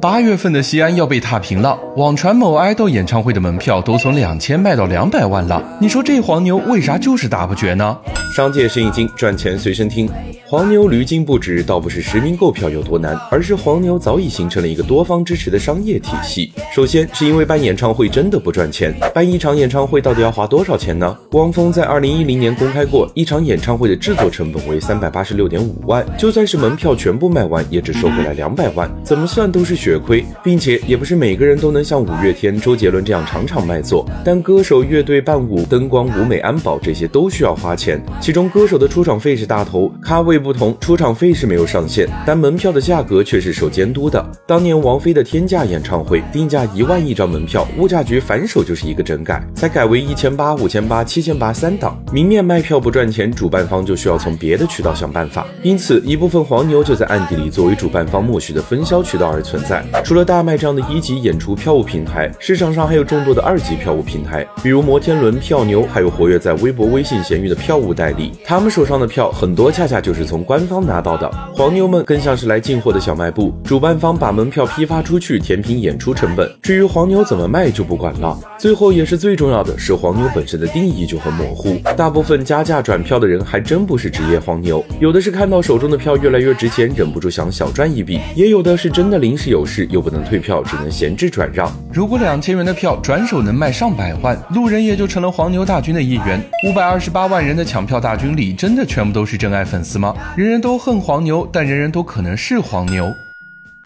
八月份的西安要被踏平了，网传某爱豆演唱会的门票都从两千卖到两百万了。你说这黄牛为啥就是打不绝呢？商界生意经，赚钱随身听。黄牛屡禁不止，倒不是实名购票有多难，而是黄牛早已形成了一个多方支持的商业体系。首先是因为办演唱会真的不赚钱，办一场演唱会到底要花多少钱呢？汪峰在二零一零年公开过，一场演唱会的制作成本为三百八十六点五万，就算是门票全部卖完，也只收回来两百万，怎么算都是血亏，并且也不是每个人都能像五月天、周杰伦这样场场卖座。但歌手、乐队、伴舞、灯光、舞美、安保这些都需要花钱，其中歌手的出场费是大头，咖位。不同出场费是没有上限，但门票的价格却是受监督的。当年王菲的天价演唱会定价一万一张门票，物价局反手就是一个整改，才改为一千八、五千八、七千八三档。明面卖票不赚钱，主办方就需要从别的渠道想办法。因此，一部分黄牛就在暗地里作为主办方默许的分销渠道而存在。除了大麦这样的一级演出票务平台，市场上还有众多的二级票务平台，比如摩天轮、票牛，还有活跃在微博、微信、闲鱼的票务代他们手上的票很多，恰恰就是从官方拿到的，黄牛们更像是来进货的小卖部，主办方把门票批发出去，填平演出成本。至于黄牛怎么卖就不管了。最后也是最重要的是，黄牛本身的定义就很模糊。大部分加价转票的人还真不是职业黄牛，有的是看到手中的票越来越值钱，忍不住想小赚一笔；也有的是真的临时有事又不能退票，只能闲置转让。如果两千元的票转手能卖上百万，路人也就成了黄牛大军的一员。五百二十八万人的抢票大军里，真的全部都是真爱粉丝吗？人人都恨黄牛，但人人都可能是黄牛。